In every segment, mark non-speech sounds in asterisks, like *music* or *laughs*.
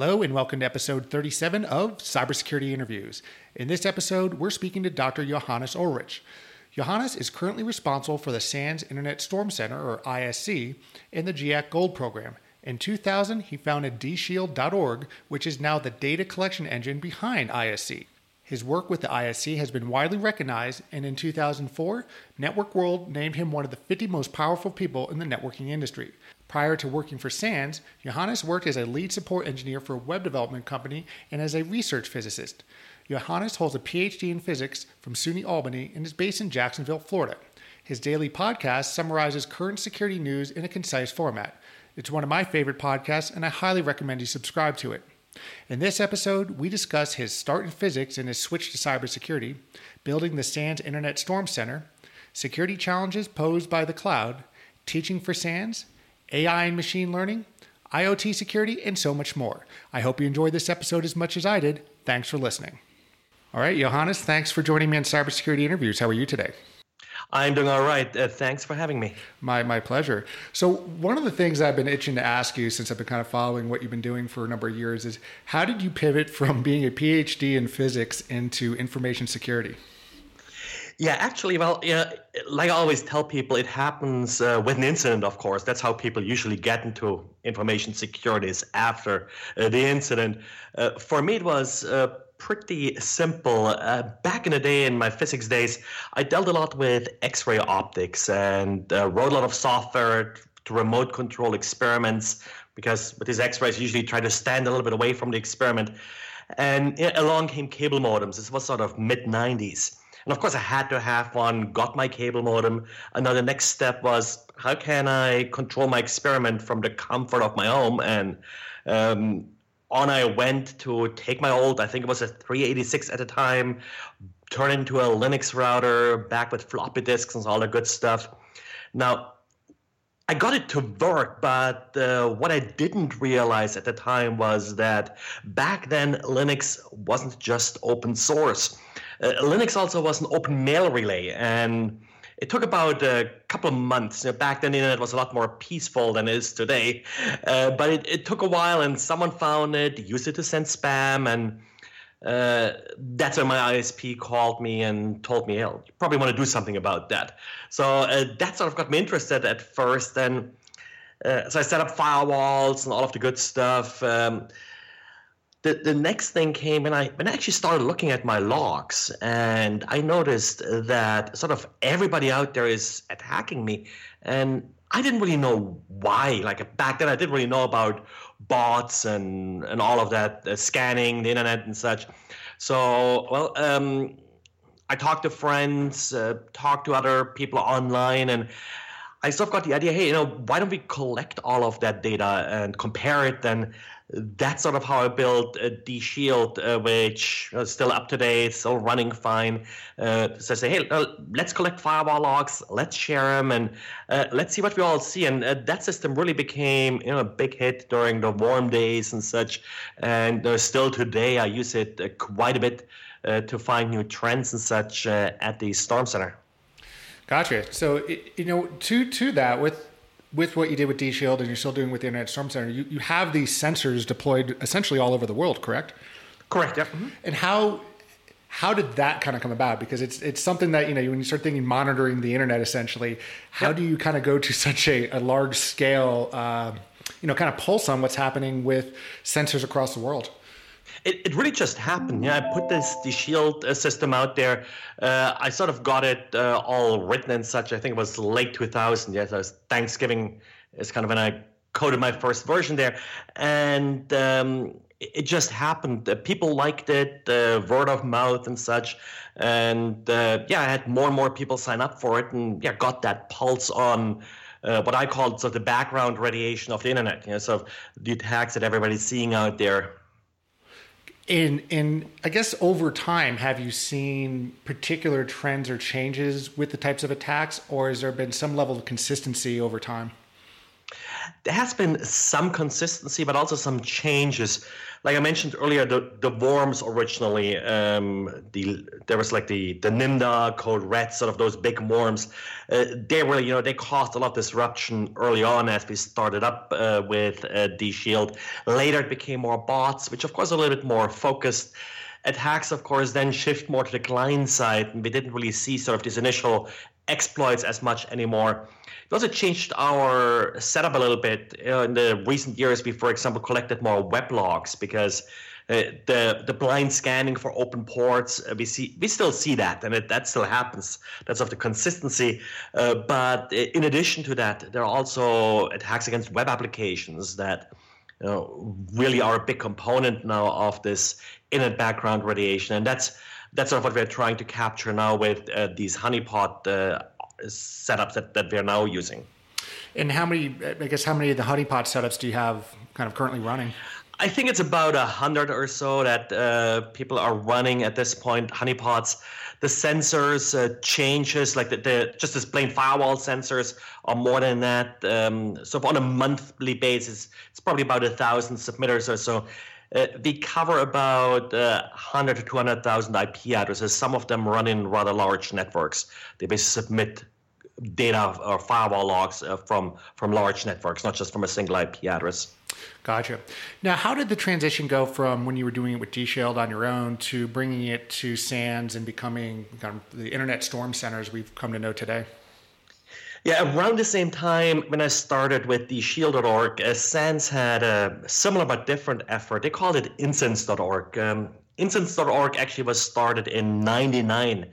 Hello, and welcome to episode 37 of Cybersecurity Interviews. In this episode, we're speaking to Dr. Johannes Ulrich. Johannes is currently responsible for the SANS Internet Storm Center, or ISC, in the GIAC Gold program. In 2000, he founded dshield.org, which is now the data collection engine behind ISC. His work with the ISC has been widely recognized, and in 2004, Network World named him one of the 50 most powerful people in the networking industry. Prior to working for SANS, Johannes worked as a lead support engineer for a web development company and as a research physicist. Johannes holds a PhD in physics from SUNY Albany and is based in Jacksonville, Florida. His daily podcast summarizes current security news in a concise format. It's one of my favorite podcasts, and I highly recommend you subscribe to it. In this episode, we discuss his start in physics and his switch to cybersecurity, building the SANS Internet Storm Center, security challenges posed by the cloud, teaching for SANS, AI and machine learning, IoT security, and so much more. I hope you enjoyed this episode as much as I did. Thanks for listening. All right, Johannes, thanks for joining me on Cybersecurity Interviews. How are you today? I'm doing all right. Uh, thanks for having me. My, my pleasure. So, one of the things I've been itching to ask you since I've been kind of following what you've been doing for a number of years is how did you pivot from being a PhD in physics into information security? Yeah, actually, well, yeah, like I always tell people, it happens uh, with an incident, of course. That's how people usually get into information security is after uh, the incident. Uh, for me, it was uh, pretty simple. Uh, back in the day, in my physics days, I dealt a lot with X ray optics and uh, wrote a lot of software to remote control experiments because with these X rays, usually try to stand a little bit away from the experiment. And along came cable modems. This was sort of mid 90s. And of course, I had to have one, got my cable modem. And now the next step was how can I control my experiment from the comfort of my home? And um, on I went to take my old, I think it was a 386 at the time, turn into a Linux router, back with floppy disks and all the good stuff. Now, I got it to work, but uh, what I didn't realize at the time was that back then Linux wasn't just open source. Uh, Linux also was an open mail relay, and it took about a couple of months. You know, back then, the internet was a lot more peaceful than it is today. Uh, but it, it, took a while, and someone found it, used it to send spam, and uh, that's when my ISP called me and told me, hey, you probably want to do something about that. So uh, that sort of got me interested at first. And uh, so I set up firewalls and all of the good stuff. Um, the, the next thing came when I when I actually started looking at my logs and I noticed that sort of everybody out there is attacking me and I didn't really know why like back then I didn't really know about bots and and all of that uh, scanning the internet and such. So well um, I talked to friends uh, talked to other people online and I sort of got the idea hey you know why don't we collect all of that data and compare it and that's sort of how I built uh, shield, uh, which is still up to date, still running fine. Uh, so I say, hey, uh, let's collect firewall logs, let's share them, and uh, let's see what we all see. And uh, that system really became, you know, a big hit during the worm days and such. And still today, I use it quite a bit to find new trends and such at the Storm Center. Gotcha. So, you know, to to that with with what you did with DShield and you're still doing with the Internet Storm Center, you, you have these sensors deployed essentially all over the world, correct? Correct. Yeah. Mm-hmm. And how how did that kind of come about? Because it's it's something that you know when you start thinking monitoring the internet, essentially, how yep. do you kind of go to *laughs* such a, a large scale, uh, you know, kind of pulse on what's happening with sensors across the world? It, it really just happened. Yeah, I put this DShield uh, system out there. Uh, I sort of got it uh, all written and such. I think it was late 2000. Yes, was Thanksgiving is kind of when I coded my first version there, and um, it just happened. People liked it, uh, word of mouth and such, and uh, yeah, I had more and more people sign up for it, and yeah, got that pulse on uh, what I call sort of the background radiation of the internet. You know, sort of the attacks that everybody's seeing out there. In in I guess over time, have you seen particular trends or changes with the types of attacks, or has there been some level of consistency over time? there has been some consistency, but also some changes. Like I mentioned earlier, the, the worms originally, um, the there was like the the Nimda code red, sort of those big worms. Uh, they were, you know, they caused a lot of disruption early on as we started up uh, with uh, shield. Later, it became more bots, which of course are a little bit more focused attacks, of course, then shift more to the client side, and we didn't really see sort of this initial exploits as much anymore. We also changed our setup a little bit uh, in the recent years. We, for example, collected more web logs because uh, the the blind scanning for open ports uh, we see we still see that and it, that still happens that's of the consistency uh, but in addition to that there are also attacks against web applications that you know, really are a big component now of this internet background radiation and that's that's sort of what we're trying to capture now with uh, these honeypot uh, setups that, that we're now using. And how many, I guess, how many of the honeypot setups do you have kind of currently running? I think it's about a hundred or so that uh, people are running at this point. Honeypots, the sensors uh, changes, like the, the, just as plain firewall sensors are more than that. Um, so on a monthly basis, it's probably about a thousand submitters or so. Uh, we cover about uh, 100 to 200,000 IP addresses. Some of them run in rather large networks. They basically submit data or firewall logs uh, from from large networks, not just from a single IP address. Gotcha. Now, how did the transition go from when you were doing it with DShield on your own to bringing it to SANS and becoming kind of the Internet Storm Centers we've come to know today? Yeah, around the same time when I started with DShield.org, uh, SANS had a similar but different effort. They called it incidents.org. Um, incidents.org actually was started in 99.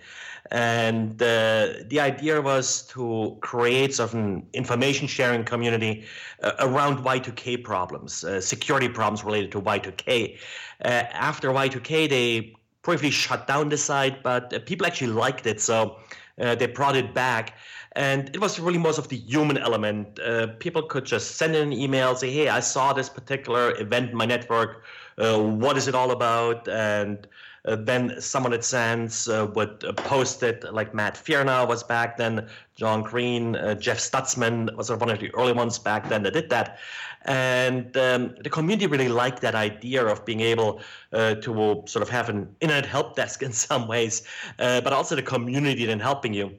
And uh, the idea was to create sort of an information sharing community uh, around Y2K problems, uh, security problems related to Y2K. Uh, after Y2K, they briefly shut down the site, but uh, people actually liked it. So uh, they brought it back and it was really most of the human element. Uh, people could just send in an email, say, "Hey, I saw this particular event in my network. Uh, what is it all about?" And uh, then someone at SANS uh, would uh, post it, like Matt Fearnow was back then, John Green, uh, Jeff Stutzman was one of the early ones back then that did that. And um, the community really liked that idea of being able to sort of have an internet help desk *laughs* in some ways, but also the community then helping you.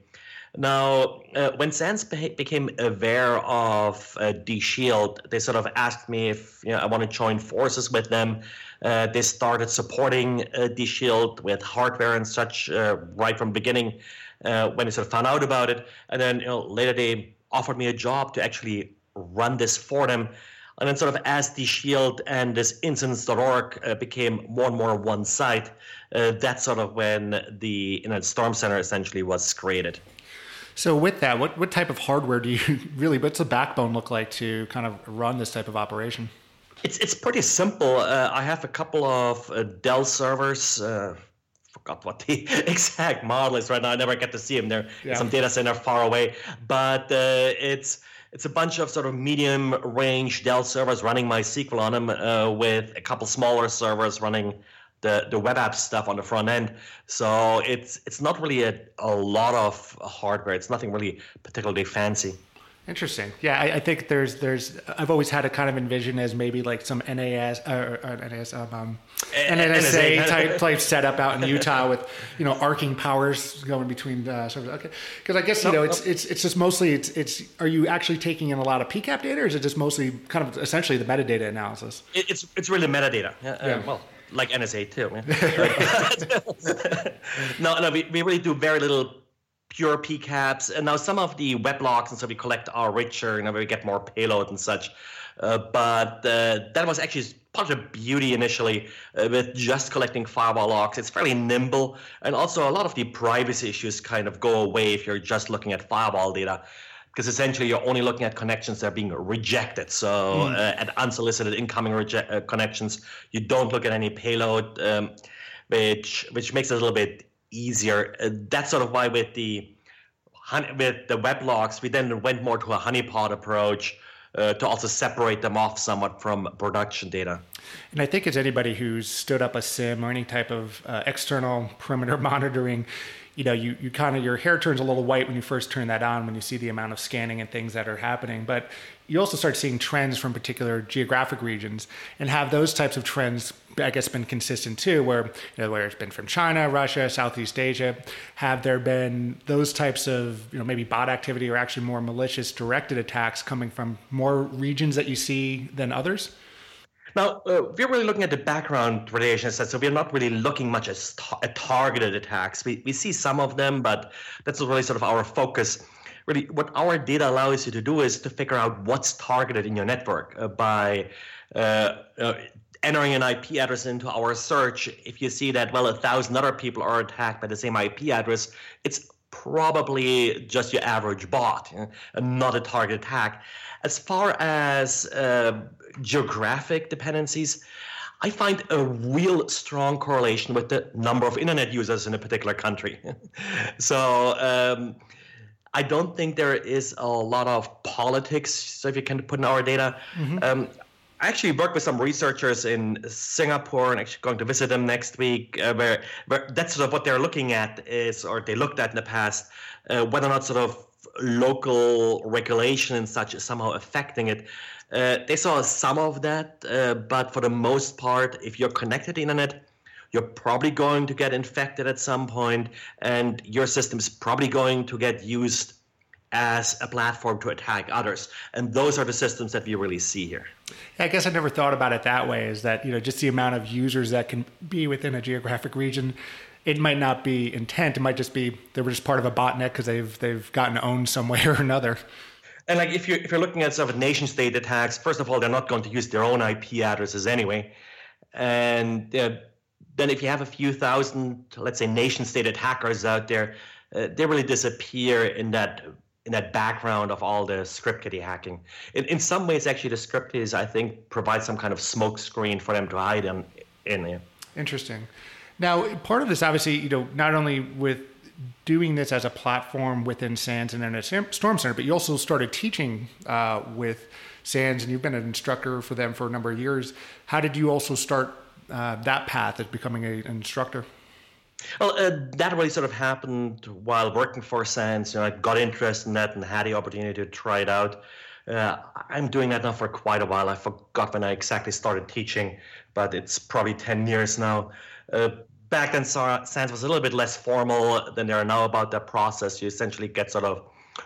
Now, uh, when SANS be- became aware of uh, DShield, they sort of asked me if you know, I want to join forces with them. Uh, they started supporting uh, DShield with hardware and such uh, right from the beginning uh, when they sort of found out about it. And then you know, later they offered me a job to actually run this for them. And then, sort of as DShield and this incidents.org uh, became more and more one site, uh, that's sort of when the Storm Center essentially was created. So with that, what, what type of hardware do you *laughs* really, what's the backbone look like to kind of run this type of operation? It's, it's pretty simple. Uh, I have a couple of uh, Dell servers. Uh, forgot what the *laughs* exact model is right now. I never get to see them. They're yeah. some data center far away, but uh, it's it's a bunch of sort of medium range Dell servers running MySQL on them, uh, with a couple smaller servers running the the web app stuff on the front end. So it's it's not really a, a lot of hardware. It's nothing really particularly fancy. Interesting. Yeah, I, I, think there's there's I've always had a kind of envision as maybe like some NAS or, or NAS um, um NSA, type, *laughs* type setup out in Utah with you know arcing powers going between uh, servers. Okay, because I guess you know it's it's it's just mostly it's it's are you actually taking in a lot of PCAP data or is it just mostly kind of essentially the metadata analysis? It's it's really metadata. Yeah. Uh, yeah. well, like NSA too. *laughs* *laughs* no, no, we, we really do very little pure PCAPs. And now some of the weblogs and so we collect are richer, you know, we get more payload and such. Uh, but uh, that was actually part of the beauty initially uh, with just collecting firewall logs. It's fairly nimble, and also a lot of the privacy issues kind of go away if you're just looking at firewall data. Because essentially you're only looking at connections that are being rejected. So mm. uh, at unsolicited incoming reject, uh, connections, you don't look at any payload, um, which which makes it a little bit easier. Uh, that's sort of why with the with the web logs, we then went more to a honeypot approach uh, to also separate them off somewhat from production data. And I think as anybody who's stood up a SIEM or any type of uh, external perimeter *laughs* monitoring, you know, you, you kind of your hair turns a little white when you first turn that on when you see the amount of scanning and things that are happening. But you also start seeing trends from particular geographic regions and have those types of trends, I guess, been consistent too, where, you know, where it's been from China, Russia, Southeast Asia. Have there been those types of, you know, maybe bot activity or actually more malicious directed attacks coming from more regions that you see than others? Now, uh, we're really looking at the background radiation so we're not really looking much at, at targeted attacks. We, we see some of them, but that's really sort of our focus really what our data allows you to do is to figure out what's targeted in your network uh, by uh, uh, entering an IP address into our search. If you see that, well, a thousand other people are attacked by the same IP address, it's probably just your average bot uh, and not a target attack. As far as uh, geographic dependencies, I find a real strong correlation with the number of internet users in a particular country. *laughs* so um, I don't think there is a lot of politics. So if you can put in our data, mm-hmm. um, I actually work with some researchers in Singapore and actually going to visit them next week. Uh, where, where that's sort of what they're looking at is, or they looked at in the past, uh, whether or not sort of local regulation and such is somehow affecting it. Uh, they saw some of that, uh, but for the most part, if you're connected to internet, you're probably going to get infected at some point, and your system is probably going to get used as a platform to attack others. And those are the systems that we really see here. I guess I never thought about it that way. Is that you know just the amount of users that can be within a geographic region. It might not be intent. It might just be they were just part of a botnet because they've they've gotten owned some way or another. And like if you if you're looking at sort of nation state attacks, first of all, they're not going to use their own IP addresses anyway, and uh, then if you have a few thousand, let's say, nation state attackers out there, uh, they really disappear in that in that background of all the script kiddie hacking. In, in some ways, actually, the script is, I think, provide some kind of smoke screen for them to hide in. in Interesting. Now, part of this, obviously, you know, not only with doing this as a platform within SANS and Internet Storm Center, but you also started teaching uh, with SANS, and you've been an instructor for them for a number of years. How did you also start uh, that path as becoming a, an instructor? Well, uh, that really sort of happened while working for SANS. You know, I got interested in that and had the opportunity to try it out. Uh, I'm doing that now for quite a while. I forgot when I exactly started teaching, but it's probably 10 years now. Uh, back then, SANS was a little bit less formal than they are now about that process. You essentially get sort of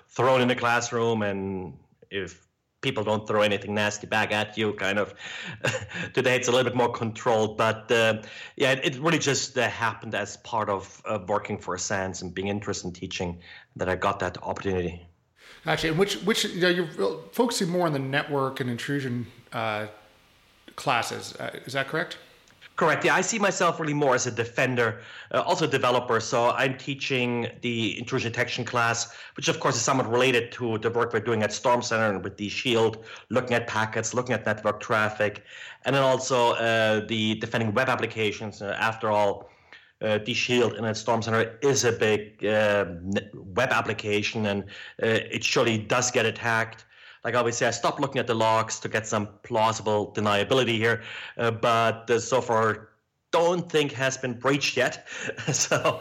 thrown in the classroom, and if people don't throw anything nasty back at you kind of *laughs* today it's a little bit more controlled. But uh, yeah it, really just uh, happened as part of uh, working for SANS and being interested in teaching that i got that opportunity. Actually which which you know, you're focusing more on the network and intrusion uh, classes uh, is that correct Correct. Yeah, I see myself really more as a defender, uh, also a developer. So I'm teaching the intrusion detection class, which of course is somewhat related to the work we're doing at Storm Center and with DShield, looking at packets, looking at network traffic, and then also uh, the defending web applications. Uh, after all, uh, DShield and Storm Center is a big uh, web application, and uh, it surely does get attacked like say, I stopped looking at the logs to get some plausible deniability here, uh, but so far don't think has been breached yet. *laughs* so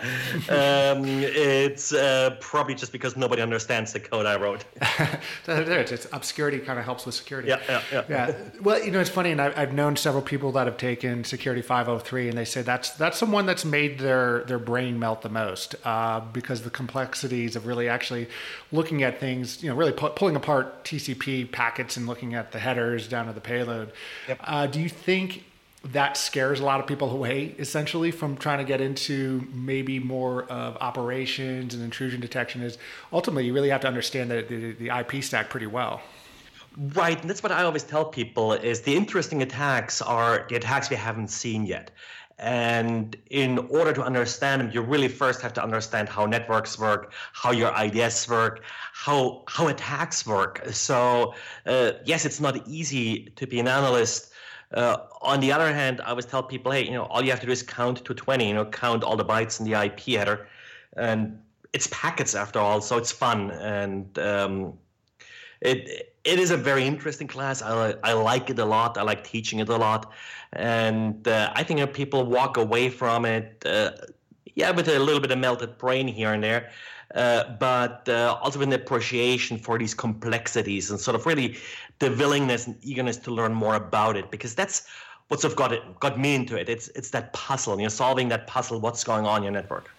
um, it's uh, probably just because nobody understands the code I wrote. *laughs* it's obscurity kind of helps with security. Yeah, yeah, yeah. yeah. Well, you know, it's funny, and I've known several people that have taken Security 503, and they say that's that's the one that's made their their brain melt the most uh, because the complexities of really actually looking at things, you know, really pu- pulling apart TCP packets and looking at the headers down to the payload. Yep. Uh, do you think that scares a lot of people away essentially from trying to get into maybe more of operations and intrusion detection is ultimately you really have to understand the, the, the IP stack pretty well. Right, and that's what I always tell people is the interesting attacks are the attacks we haven't seen yet. And in order to understand them, you really first have to understand how networks work, how your IDS work, how how attacks work. So uh, yes, it's not easy to be an analyst. Uh, on the other hand, I always tell people, hey, you know, all you have to do is count to 20, you know, count all the bytes in the IP header. And it's packets after all, so it's fun. And um, it it is a very interesting class. I, I like it a lot. I like teaching it a lot. And uh, I think people walk away from it, uh, yeah, with a little bit of melted brain here and there. Uh, but uh, also an appreciation for these complexities and sort of really the willingness and eagerness to learn more about it because that's what sort of got it got me into it. It's it's that puzzle, And you know, solving that puzzle. What's going on in your network?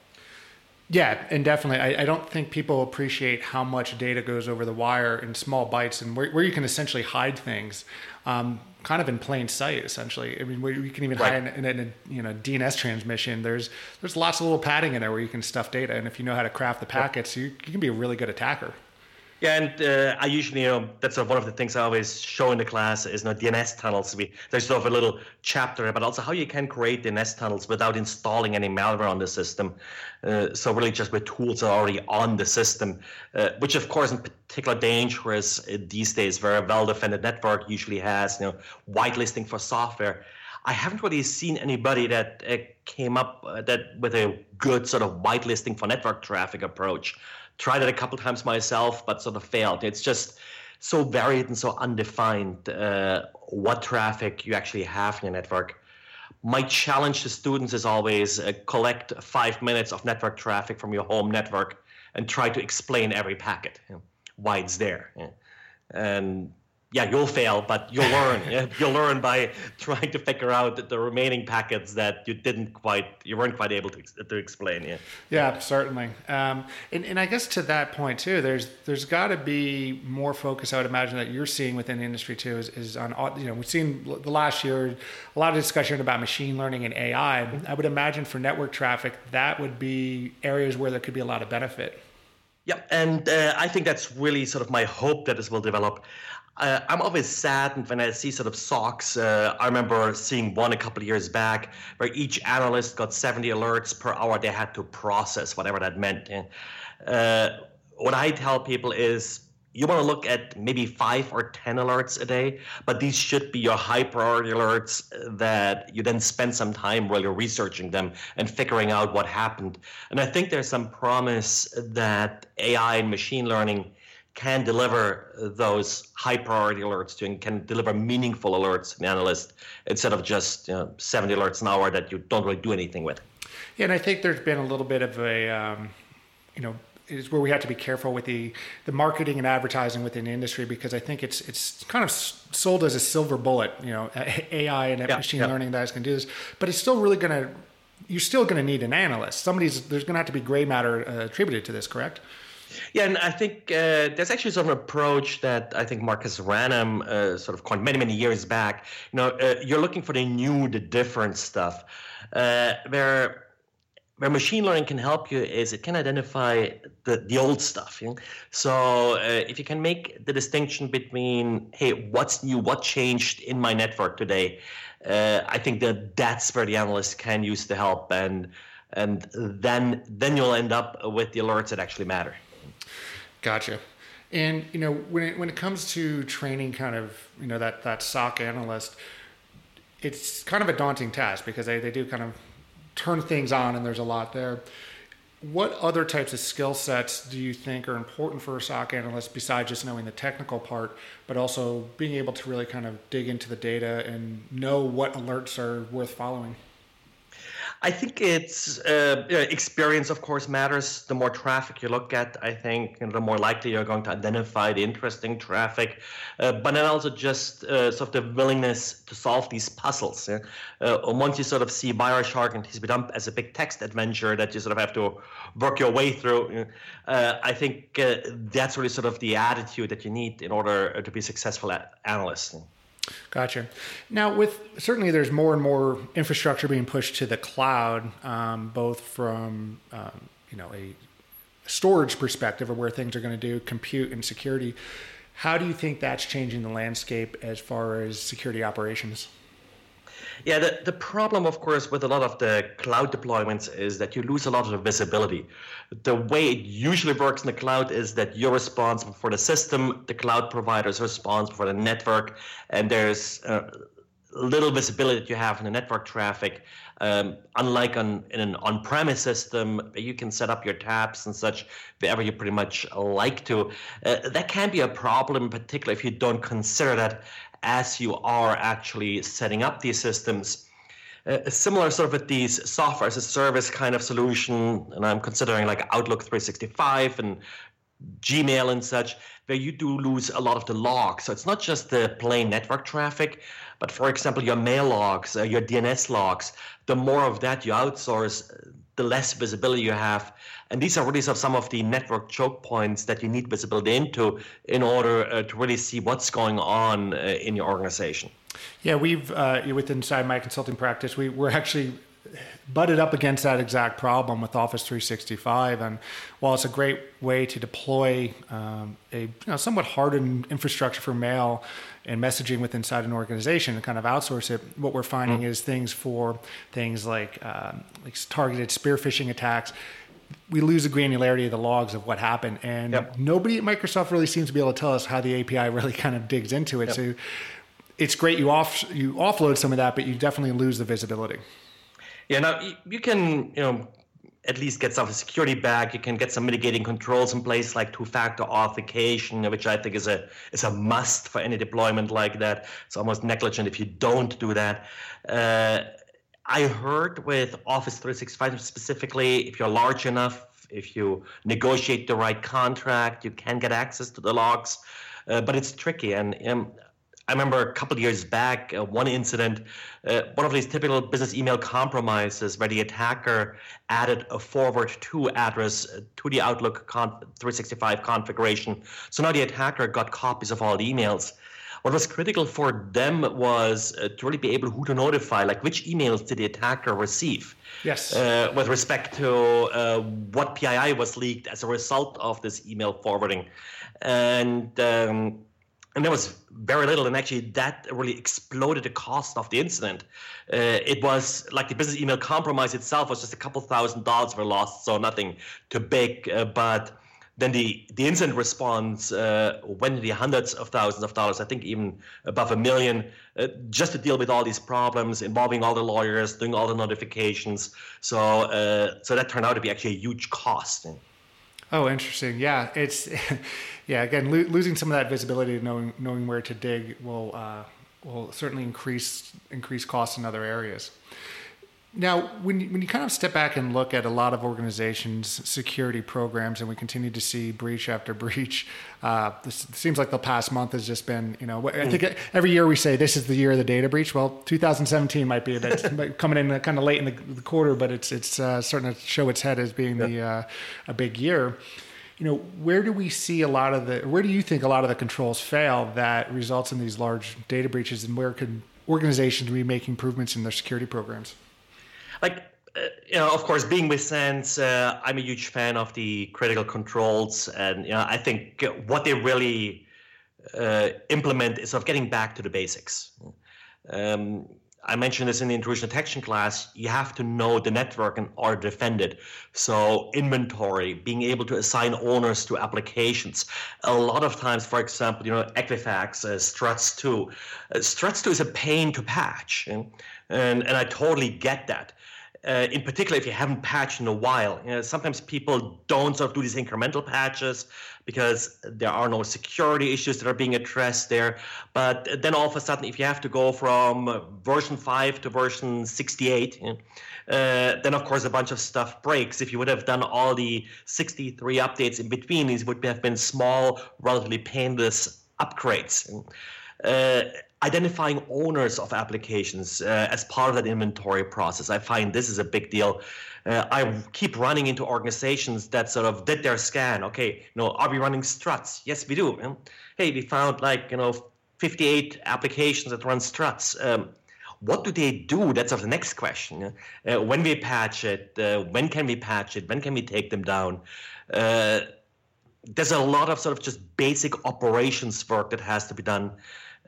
Yeah, and definitely, I, I, don't think people appreciate how much data goes over the wire in small bytes and where, where you can essentially hide things, um, kind of in plain sight. Essentially, I mean, where you can even right. hide in, in, a you know DNS transmission. There's there's lots of little padding in there where you can stuff data, and if you know how to craft the packets, you, you can be a really good attacker. Yeah, and uh, I usually, you know, that's sort of one of the things I always show in the class is you know, DNS tunnels. We there's sort of a little chapter about also how you can create DNS tunnels without installing any malware on the system. Uh, so really just with tools that are already on the system, uh, which of course in particular dangerous uh, these days, where a well-defended network usually has, you know, whitelisting for software. I haven't really seen anybody that uh, came up uh, that with a good sort of whitelisting for network traffic approach tried it a couple times myself, but sort of failed. It's just so varied and so undefined uh, what traffic you actually have in your network. My challenge to students is always uh, collect five minutes of network traffic from your home network and try to explain every packet, you know, why it's there. And yeah, you'll fail, but you'll *laughs* learn. You'll learn by trying to figure out the remaining packets that you didn't quite, you weren't quite able to, to explain. Yeah, yeah, certainly. Um, and, and I guess to that point too, there's there's got to be more focus. I would imagine that you're seeing within the industry too is, is on you know we've seen the last year a lot of discussion about machine learning and AI. I would imagine for network traffic that would be areas where there could be a lot of benefit. Yeah, and uh, I think that's really sort of my hope that this will develop uh, I'm always saddened when I see sort of SOCs. Uh, I remember seeing one a couple of years back where each analyst got 70 alerts per hour they had to process, whatever that meant. Uh, what I tell people is you want to look at maybe five or 10 alerts a day, but these should be your high priority alerts that you then spend some time while you're researching them and figuring out what happened. And I think there's some promise that AI and machine learning can deliver those high priority alerts to and can deliver meaningful alerts to the analyst instead of just you know, 70 alerts an hour that you don't really do anything with. Yeah, and I think there's been a little bit of a, um, you know, is where we have to be careful with the, the marketing and advertising within the industry because I think it's it's kind of sold as a silver bullet, you know, *laughs* AI and yeah, machine yeah. learning that is going to do this, but it's still really going to you're still going to need an analyst. Somebody's there's going to have to be gray matter uh, attributed to this, correct? Yeah, and I think uh, there's actually sort of an approach that I think Marcus Ranum uh, sort of coined many, many years back. You know, uh, you're looking for the new, the different stuff. Uh, where where machine learning can help you is it can identify the, the old stuff. You know? So uh, if you can make the distinction between, hey, what's new, what changed in my network today, uh, I think that that's where the analyst can use the help and and then then you'll end up with the alerts that actually matter. Gotcha. And you know, when it, when it comes to training, kind of you know that that SOC analyst, it's kind of a daunting task because they, they do kind of turn things on, and there's a lot there. What other types of skill sets do you think are important for a SOC analyst besides just knowing the technical part, but also being able to really kind of dig into the data and know what alerts are worth following? I think it's uh, experience, of course, matters. The more traffic you look at, I think, the more likely you're going to identify the interesting traffic. Uh, but then also just uh, sort of the willingness to solve these puzzles. Yeah? Uh, once you sort of see Wireshark and TCP as a big text adventure that you sort of have to work your way through, uh, I think uh, that's really sort of the attitude that you need in order to be successful at analyst. Gotcha. Now, with certainly there's more and more infrastructure being pushed to the cloud, um, both from um, you know a storage perspective of where things are going to do, compute and security. How do you think that's changing the landscape as far as security operations? Yeah, the, the problem, of course, with a lot of the cloud deployments is that you lose a lot of visibility. The way it usually works in the cloud is that you're responsible for the system, the cloud provider is responsible for the network, and there's uh, little visibility that you have in the network traffic. Um, unlike on in an on-premise system, you can set up your tabs and such wherever you pretty much like to. Uh, that can be a problem, particularly if you don't consider that as you are actually setting up these systems. Uh, similar sort of with these software as a service kind of solution, and I'm considering like Outlook 365 and Gmail and such, where you do lose a lot of the logs. So it's not just the plain network traffic, but for example, your mail logs, uh, your DNS logs. The more of that you outsource, the less visibility you have. And these are really some of the network choke points that you need visibility into in order uh, to really see what's going on uh, in your organization. Yeah, we've uh, within inside my consulting practice, we, we're actually butted up against that exact problem with Office 365. And while it's a great way to deploy um, a you know, somewhat hardened infrastructure for mail and messaging with inside an organization and kind of outsource it, what we're finding mm. is things for things like um, like targeted spear phishing attacks. We lose the granularity of the logs of what happened, and yep. nobody at Microsoft really seems to be able to tell us how the API *laughs* really kind of digs into it. Yep. So it's great you off you offload some of that, but you definitely lose the visibility. Yeah, now you can, you know, at least get some security back. You can get some mitigating controls in place, like two-factor authentication, which I think is a is a must for any deployment like that. It's almost negligent if you don't do that. Uh, I heard with Office 365 specifically, if you're large enough, if you negotiate the right contract, you can get access to the logs. Uh, but it's tricky, and um, I remember a couple of years back, uh, one incident, uh, one of these typical business email compromises where the attacker added a forward to address uh, to the Outlook 365 configuration. So now the attacker got copies of all the emails. What was critical for them was uh, to really be able who to notify, like which emails did the attacker receive? Yes. Uh, with respect to uh, what PII was leaked as a result of this email forwarding. And um, and there was very little and actually that really exploded the cost of the incident uh, it was like the business email compromise itself was just a couple thousand dollars were lost so nothing too big uh, but then the, the incident response uh, went into the hundreds of thousands of dollars, I think even above a million, uh, just to deal with all these problems, involving all the lawyers, doing all the notifications. So, uh, so that turned out to be actually a huge cost. Oh, interesting. Yeah, it's *laughs* yeah. Again, lo- losing some of that visibility, knowing knowing where to dig, will uh, will certainly increase increase costs in other areas. Now, when you, when you kind of step back and look at a lot of organizations' security programs, and we continue to see breach after *laughs* breach, uh, this seems like the past month has just been, you know, I think every year we say this is the year of the data breach. Well, 2017 might be a bit *laughs* coming in kind of late in the, the quarter, but it's it's uh, starting to show its head as being the uh, a big year. You know, where do we see a lot of the, where do you think a lot of the controls fail that results in these large data breaches, and where could organizations be making improvements in their security programs? Like uh, you know, of course, being with SANS, uh, I'm a huge fan of the critical controls, and you know, I think what they really uh, implement is of getting back to the basics. Um, I mentioned this in the intrusion detection class. You have to know the network and or defend it. So inventory, being able to assign owners to applications. A lot of times, for example, you know, Equifax, uh, Struts 2. Uh, Struts 2 is a pain to patch, and and, and I totally get that uh, in particular if you haven't patched in a while. You know, sometimes people don't sort of do these incremental patches because there are no security issues that are being addressed there. But then all of a sudden, if you have to go from version 5 to version 68, you know, uh, then of course a bunch of stuff breaks. If you would have done all the 63 updates in between, these would have been small, relatively painless upgrades. Uh, identifying owners of applications uh, as part of that inventory process. I find this is a big deal. Uh, I keep running into organizations that sort of did their scan. Okay, you know, are we running struts? Yes, we do. Hey, we found like you know 58 applications that run struts. Um, what do they do? That's the next question. Uh, when we patch it, uh, when can we patch it? When can we take them down? Uh, there's a lot of sort of just basic operations work that has to be done.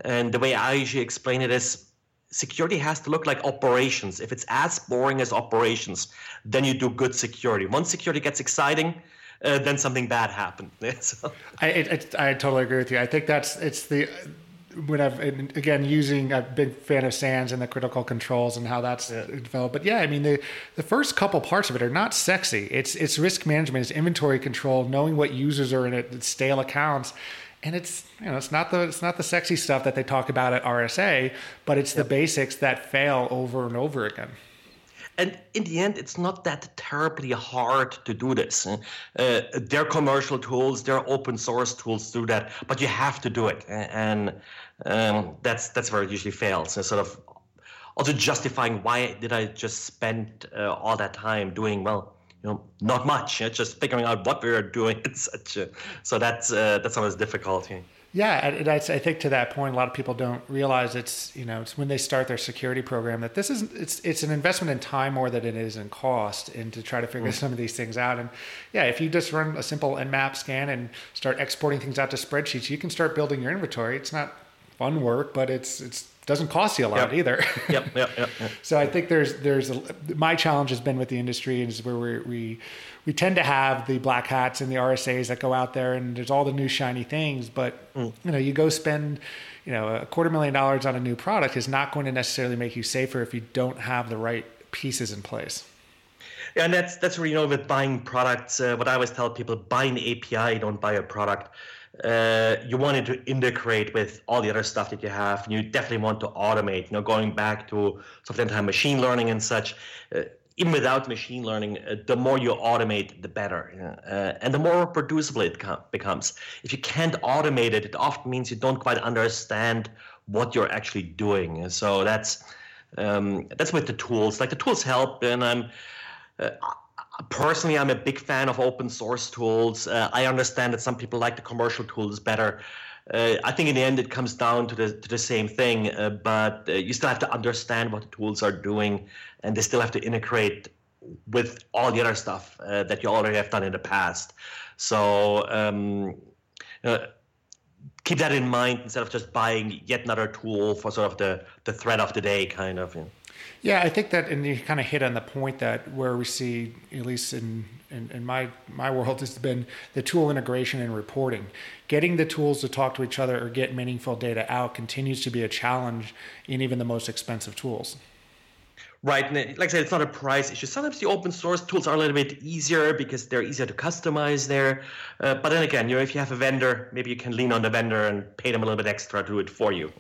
And the way I usually explain it is security has to look like operations. If it's as boring as operations, then you do good security. Once security gets exciting, uh, then something bad happened. *laughs* so. I, it, I totally agree with you. I think that's it's the when I've again using a big fan of SANS and the critical controls and how that's yeah. developed. But yeah, I mean the the first couple parts of it are not sexy. It's it's risk management, it's inventory control, knowing what users are in it, stale accounts. And it's you know it's not the it's not the sexy stuff that they talk about at RSA, but it's yep. the basics that fail over and over again. And in the end, it's not that terribly hard to do this. Uh, they're commercial tools, they're open source tools to do that, but you have to do it. And um, that's that's where it usually fails. And sort of also justifying why did I just spend uh, all that time doing well you know, not much. It's just figuring out what we are doing. *laughs* It's such a, so that's uh, that's always difficult. Yeah, and I, I think to that point, a lot of people don't realize it's you know it's when they start their security program that this is it's it's an investment in time more than it is in cost, and to try to figure mm. some of these things out. And yeah, if you just run a simple Nmap scan and start exporting things out to spreadsheets, you can start building your inventory. It's not fun work, but it's it's doesn't cost you a lot yep. either. yep, yep, yep, yep, *laughs* So I think there's there's a, my challenge has been with the industry is where we we we tend to have the black hats and the RSAs that go out there and there's all the new shiny things, but mm. you know you go spend you know a quarter million dollars on a new product is not going to necessarily make you safer if you don't have the right pieces in place. Yeah, and that's that's where you know with buying products. Uh, what I always tell people: buy an API, don't buy a product uh, you want it to integrate with all the other stuff that you have. And you definitely want to automate. You know, going back to something machine learning and such. Uh, even without machine learning, uh, the more you automate, the better, uh, and the more reproducible it com- becomes. If you can't automate it, it often means you don't quite understand what you're actually doing. So that's um, that's with the tools. Like the tools help, and I'm. Uh, personally, I'm a big fan of open source tools. Uh, I understand that some people like the commercial tools better. Uh, I think in the end it comes down to the to the same thing, uh, but uh, you still have to understand what the tools are doing, and they still have to integrate with all the other stuff uh, that you already have done in the past. So um, uh, keep that in mind instead of just buying yet another tool for sort of the the threat of the day, kind of. You know. Yeah, I think that, and you kind of hit on the point that where we see, at least in, in, in, my my world, has been the tool integration and reporting. Getting the tools to talk to each other or get meaningful data out continues to be a challenge in even the most expensive tools. Right, and like I said, it's not a price issue. Sometimes the open source tools are a little bit easier because they're easier to customize there. Uh, but then again, you know, if you have a vendor, maybe you can lean on the vendor and pay them a little bit extra to do it for you.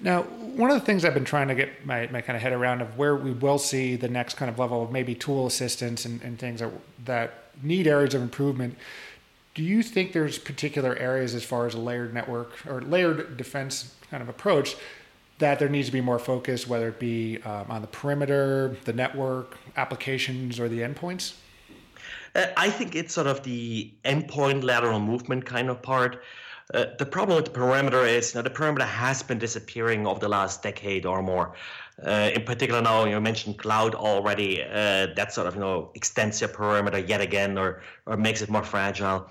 Now, one of the things I've been trying to get my, my kind of head around of where we will see the next kind of level of maybe tool assistance and, and things that, that need areas of improvement. Do you think there's particular areas as far as a layered network or layered defense kind of approach that there needs to be more focus, whether it be um, on the perimeter, the network, applications, or the endpoints? Uh, I think it's sort of the endpoint lateral movement kind of part. Uh, the problem with the perimeter is you know, the perimeter has been disappearing over the last decade or more. Uh, in particular, now you mentioned cloud already. Uh, that sort of you know extends your perimeter yet again, or or makes it more fragile.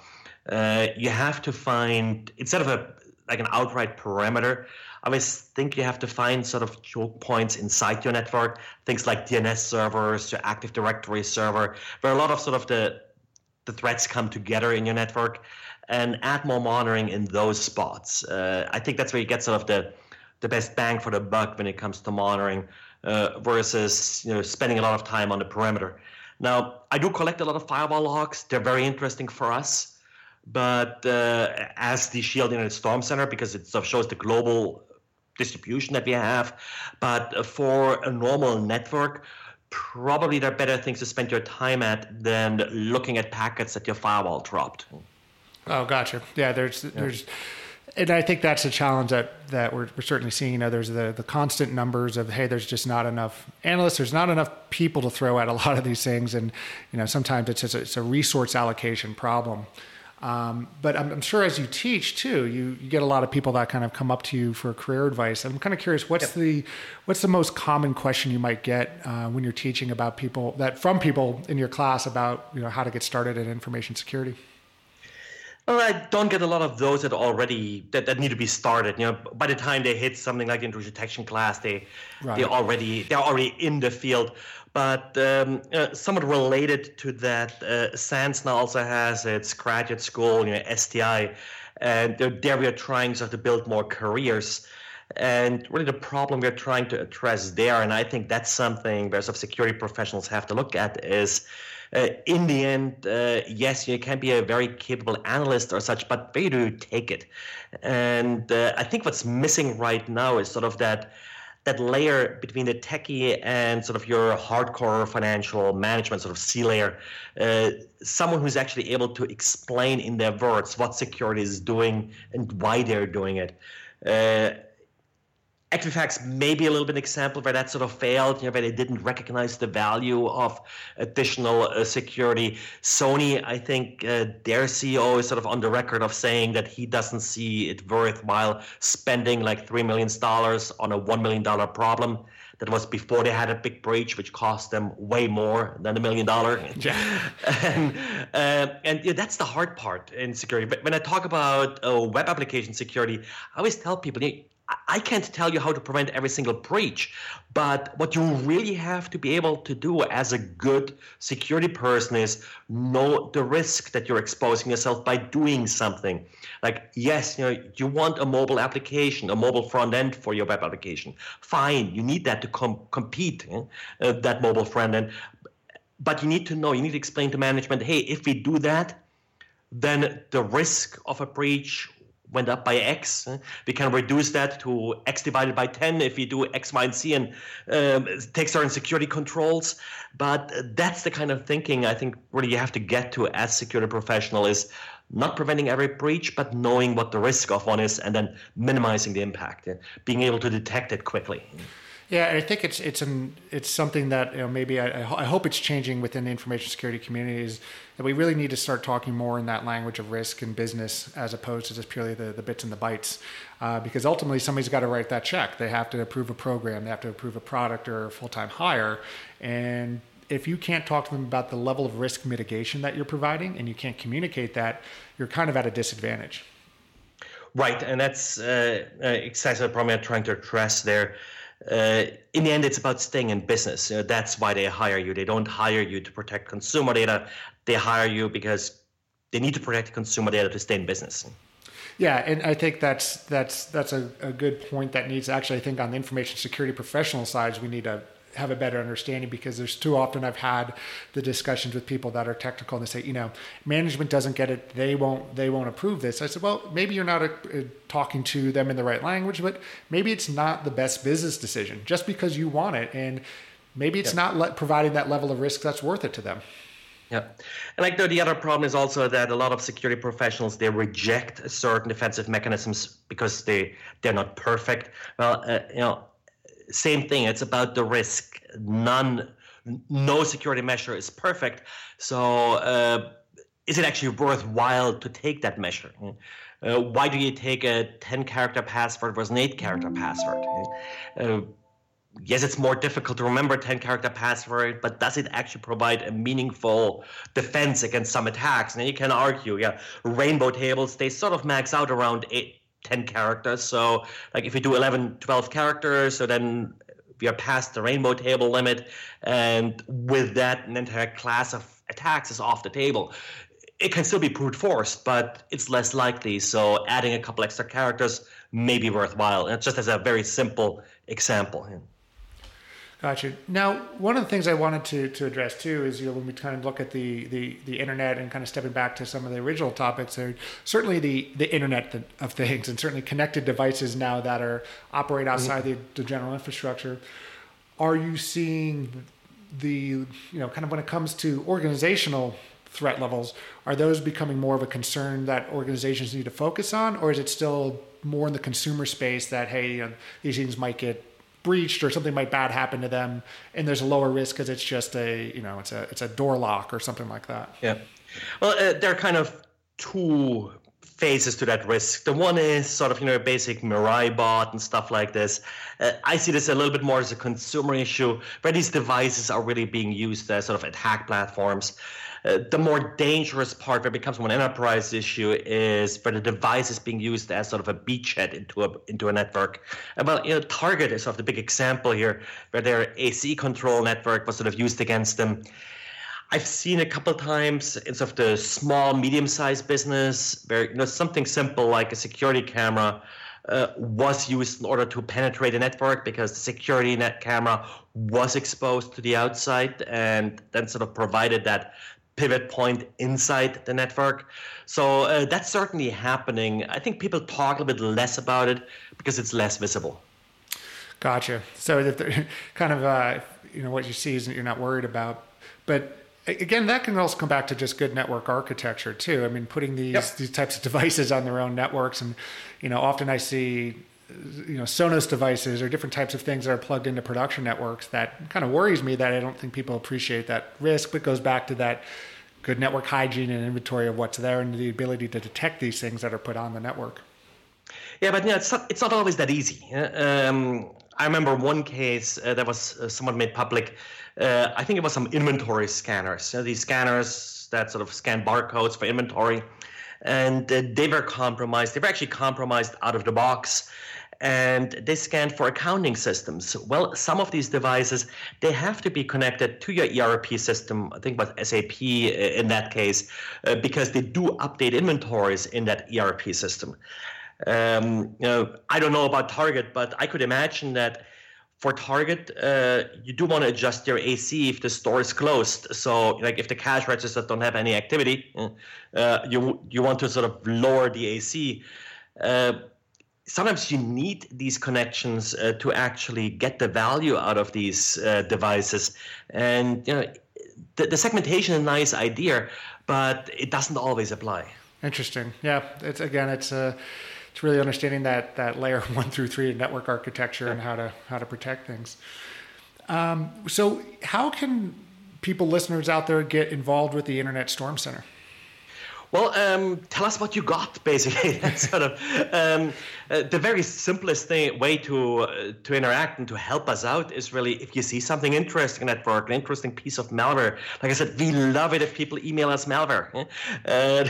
Uh, you have to find instead of a like an outright perimeter. I always think you have to find sort of choke points inside your network, things like DNS servers, your Active Directory server, where a lot of sort of the the threats come together in your network and add more monitoring in those spots. Uh, I think that's where you get sort of the the best bang for the buck when it comes to monitoring uh, versus you know spending a lot of time on the perimeter. Now, I do collect a lot of firewall logs. They're very interesting for us. But uh, as DShield Internet Storm Center, because it sort of shows the global distribution that we have. But for a normal network, probably there are better things to spend your time at than looking at packets that your firewall dropped. Oh, gotcha. Yeah, there's yeah. there's, and I think that's a challenge that that we're, we're certainly seeing. You know, there's the the constant numbers of hey, there's just not enough analysts, there's not enough people to throw at a lot of these things, and you know, sometimes it's just a, it's a resource allocation problem. Um, but I'm, I'm, sure as you teach too, you, you, get a lot of people that kind of come up to you for career advice. I'm kind of curious, what's yep. the what's the most common question you might get uh, when you're teaching about people that from people in your class about you know how to get started in information security? Well, I don't get a lot of those that already that, that need to be started. You know, by the time they hit something like the intrusion detection class, they right. they already they're already in the field. But um, uh, somewhat related to that, uh, SANS now also has its graduate school, you know, STI, and there we are trying sort of to build more careers. And really, the problem we're trying to address there, and I think that's something where of security professionals have to look at, is uh, in the end, uh, yes, you can be a very capable analyst or such, but where do you take it? And uh, I think what's missing right now is sort of that that layer between the techie and sort of your hardcore financial management sort of C layer, uh, someone who's actually able to explain in their words what security is doing and why they're doing it. Uh, Equifax may be a little bit an example where that sort of failed, you know, where they didn't recognize the value of additional uh, security. Sony, I think uh, their CEO is sort of on the record of saying that he doesn't see it worthwhile spending like $3 million on a $1 million problem. That was before they had a big breach, which cost them way more than a million dollar. *laughs* Yeah. and uh, and yeah, that's the hard part in security. But when I talk about uh, web application security, I always tell people, I can't tell you how to prevent every single breach, but what you really have to be able to do as a good security person is know the risk that you're exposing yourself by doing something. Like, yes, you know, you want a mobile application, a mobile front end for your web application. Fine, you need that to com- compete, eh? uh, that mobile front end. But you need to know, you need to explain to management, hey, if we do that, then the risk of a breach went up by x. We can reduce that to x divided by 10 if we do x, y, and z and um, take certain security controls. But that's the kind of thinking I think really you have to get to as a security professional is not preventing every breach, but knowing what the risk of one is and then minimizing the impact, and being able to detect it quickly. Yeah, I think it's it's an it's something that you know maybe I, I hope it's changing within the information security community is that we really need to start talking more in that language of risk and business as opposed to just purely the, the bits and the bytes. Uh, because ultimately somebody's got to write that check. They have to approve a program, they have to approve a product or a full time hire, and if you can't talk to them about the level of risk mitigation that you're providing and you can't communicate that, you're kind of at a disadvantage. Right, and that's uh, uh, exactly the problem I'm trying to address there uh, in the end, it's about staying in business. Uh, that's why they hire you. They don't hire you to protect consumer data. They hire you because they need to protect consumer data to stay in business. Yeah, and I think that's that's that's a, a good point that needs actually I think on the information security professional sides we need to have a better understanding because there's too often I've had the discussions with people that are technical and they say, you know, management doesn't get it. They won't, they won't approve this. I said, well, maybe you're not a, a, talking to them in the right language, but maybe it's not the best business decision just because you want it. And maybe it's not le- providing that level of risk that's worth it to them. Yeah, and like the, the other problem is also that a lot of security professionals they reject certain defensive mechanisms because they they're not perfect. Well, uh, you know, same thing. It's about the risk. None, no security measure is perfect. So, uh, is it actually worthwhile to take that measure? Uh, why do you take a 10 character password versus an 8 character password? Uh, yes, it's more difficult to remember a 10 character password, but does it actually provide a meaningful defense against some attacks? And you can argue, yeah, rainbow tables, they sort of max out around eight, 10 characters. So, like if you do 11, 12 characters, so then we are past the rainbow table limit, and with that, an entire class of attacks is off the table. It can still be brute force, but it's less likely. So, adding a couple extra characters may be worthwhile. And just as a very simple example. Gotcha. Now, one of the things I wanted to, to address too is you know when we kind of look at the, the, the internet and kind of stepping back to some of the original topics, there certainly the, the internet of things and certainly connected devices now that are operate mm-hmm. outside mm-hmm. the, the general infrastructure. Are you seeing the you know kind of when it comes to organizational threat levels, are those becoming more of a concern that organizations need to focus on, or is it still more in the consumer space that hey, you know, these things might get breached or something might bad happen to them and there's a lower risk because it's just a you know it's a it's a door lock or something like that. Yeah. Well uh, there are kind of two phases to that risk. The one is sort of you know basic Mirai bot and stuff like this. Uh, I see this a little bit more as a consumer issue, where these devices are really being used as sort of attack platforms. Uh, the more dangerous part, where it becomes more an enterprise issue, is where the device is being used as sort of a beachhead into a into a network. Uh, well, you know, Target is sort of the big example here, where their AC control network was sort of used against them. I've seen a couple times in sort of the small, medium-sized business where you know something simple like a security camera uh, was used in order to penetrate a network because the security net camera was exposed to the outside and then sort of provided that pivot point inside the network. So uh, that's certainly happening. I think people talk a bit less about it because it's less visible. Gotcha. So *laughs* kind of uh, you know what you see is you're not worried about, but again, that can also come back to just good network architecture too. I mean, putting these yep. these types of devices on their own networks, and you know, often I see you know Sonos devices or different types of things that are plugged into production networks. That kind of worries me that I don't think people appreciate that risk. But goes back to that good network hygiene and inventory of what's there and the ability to detect these things that are put on the network. Yeah, but you know, it's not, it's not always that easy. Um, I remember one case uh, that was uh, somewhat made public uh, I think it was some inventory scanners. You know, these scanners that sort of scan barcodes for inventory, and uh, they were compromised. They were actually compromised out of the box, and they scanned for accounting systems. Well, some of these devices they have to be connected to your ERP system. I think about SAP uh, in that case, uh, because they do update inventories in that ERP system. Um, you know, I don't know about Target, but I could imagine that for Target, uh, you do want to adjust your AC if the store is closed. So, like if the cash registers don't have any activity, uh, you you want to sort of lower the AC. Uh, sometimes you need these connections uh, to actually get the value out of these uh, devices, and you know, the, the segmentation is a nice idea, but it doesn't always apply. Interesting. Yeah. It's again, it's a it's really understanding that that layer *laughs* one through three of network architecture and how to how to protect things. Um, so, how can people, listeners out there, get involved with the Internet Storm Center? Well, um, tell us what you got, basically. *laughs* Sort of um, uh, the very simplest thing, way to uh, to interact and to help us out is really if you see something interesting at work, an interesting piece of malware. Like I said, we love it if people email us malware. Uh, *laughs*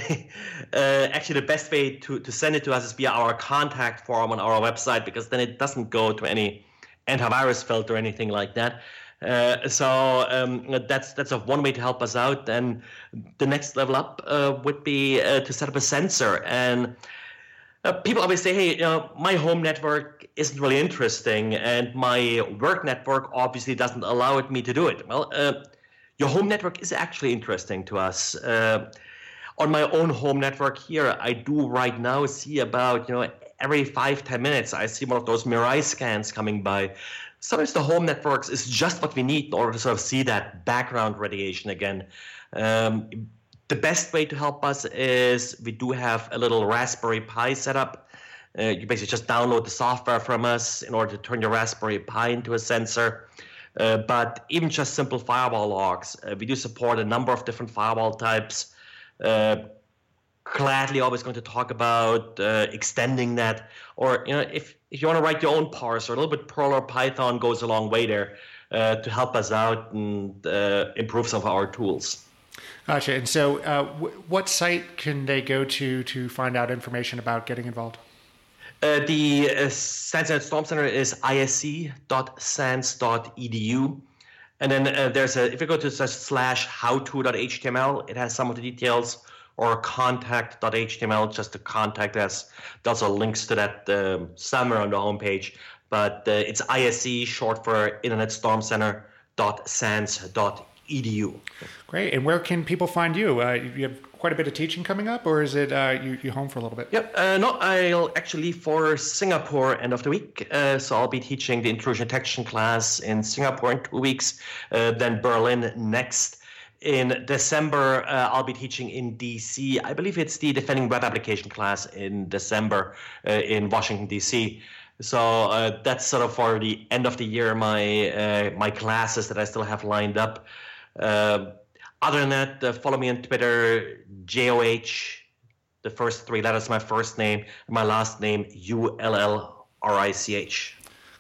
uh, actually, the best way to, to send it to us is via our contact form on our website because then it doesn't go to any antivirus filter or anything like that. Uh, so um, that's that's one way to help us out. And the next level up uh, would be uh, to set up a sensor. And uh, people always say, "Hey, you know, my home network isn't really interesting, and my work network obviously doesn't allow it me to do it." Well, uh, your home network is actually interesting to us. on my own home network here, I do right now see about you know every five ten minutes I see one of those Mirai scans coming by sometimes the home networks is just what we need in order to sort of see that background radiation again. Um, the best way to help us is we do have a little Raspberry Pi setup. Uh, you basically just download the software from us in order to turn your Raspberry Pi into a sensor. Uh, but even just simple firewall logs, uh, we do support a number of different firewall types. Uh, gladly always going to talk about uh, extending that or you know if, if you want to write your own parser a little bit perl or python goes a long way there uh, to help us out and uh, improve some of our tools. Gotcha and so uh, w- what site can they go to to find out information about getting involved? Uh, the uh, SANS Storm Center is isc.sans.edu. And then uh, there's a, if you go to slash howto.html, it has some of the details or contact.html just to contact us. There's also links to that um, somewhere on the homepage. But uh, it's ISC, short for Internet Storm Center. sans.edu. Great. And where can people find you? Uh, you have quite a bit of teaching coming up, or is it uh, you, you home for a little bit? Yep. Uh, no, I'll actually leave for Singapore end of the week. Uh, so I'll be teaching the intrusion detection class in Singapore in two weeks, uh, then Berlin next in December, uh, I'll be teaching in DC. I believe it's the Defending Web Application class in December uh, in Washington, DC. So uh, that's sort of for the end of the year, my uh, my classes that I still have lined up. Uh, other than that, uh, follow me on Twitter, JOH the first three letters my first name and my last name, U L L R I C H.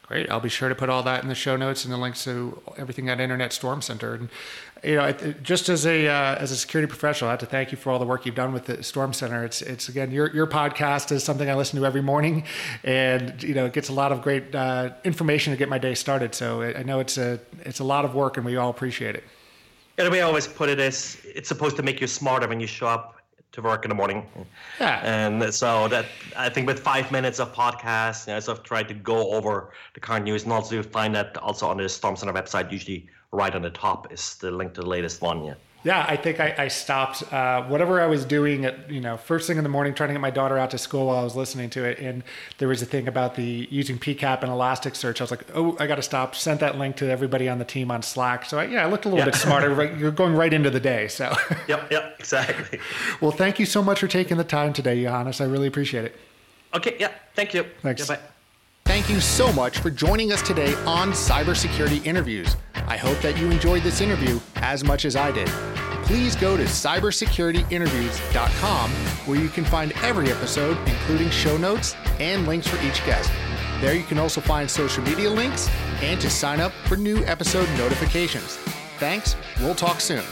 Great. I'll be sure to put all that in the show notes and the links to everything at Internet Storm Center. And you know, just as a uh, as a security professional, I have to thank you for all the work you've done with the Storm Center. It's it's again your your podcast is something I listen to every morning, and you know it gets a lot of great uh, information to get my day started. So I know it's a it's a lot of work, and we all appreciate it. And the way I always put it is, it's supposed to make you smarter when you show up to work in the morning. Yeah. And so that I think with five minutes of podcast, you know, so I've tried to go over the current news and also you find that also on the Storm Center website, usually right on the top is the link to the latest one. Yeah. Yeah, I think I, I stopped uh, whatever I was doing at you know first thing in the morning, trying to get my daughter out to school while I was listening to it, and there was a thing about the using PCAP and Elasticsearch. I was like, oh, I got to stop. Sent that link to everybody on the team on Slack. So I, yeah, I looked a little yeah. bit smarter. Right, *laughs* you're going right into the day. So. *laughs* yep. Yep. Exactly. well, thank you so much for taking the time today, Johannes. I really appreciate it. Okay. Yeah. Thank you. Thanks. Yeah, bye. Thank you so much for joining us today on Cybersecurity Interviews. I hope that you enjoyed this interview as much as I did. Please go to cybersecurityinterviews.com where you can find every episode, including show notes and links for each guest. There you can also find social media links and to sign up for new episode notifications. Thanks. We'll talk soon.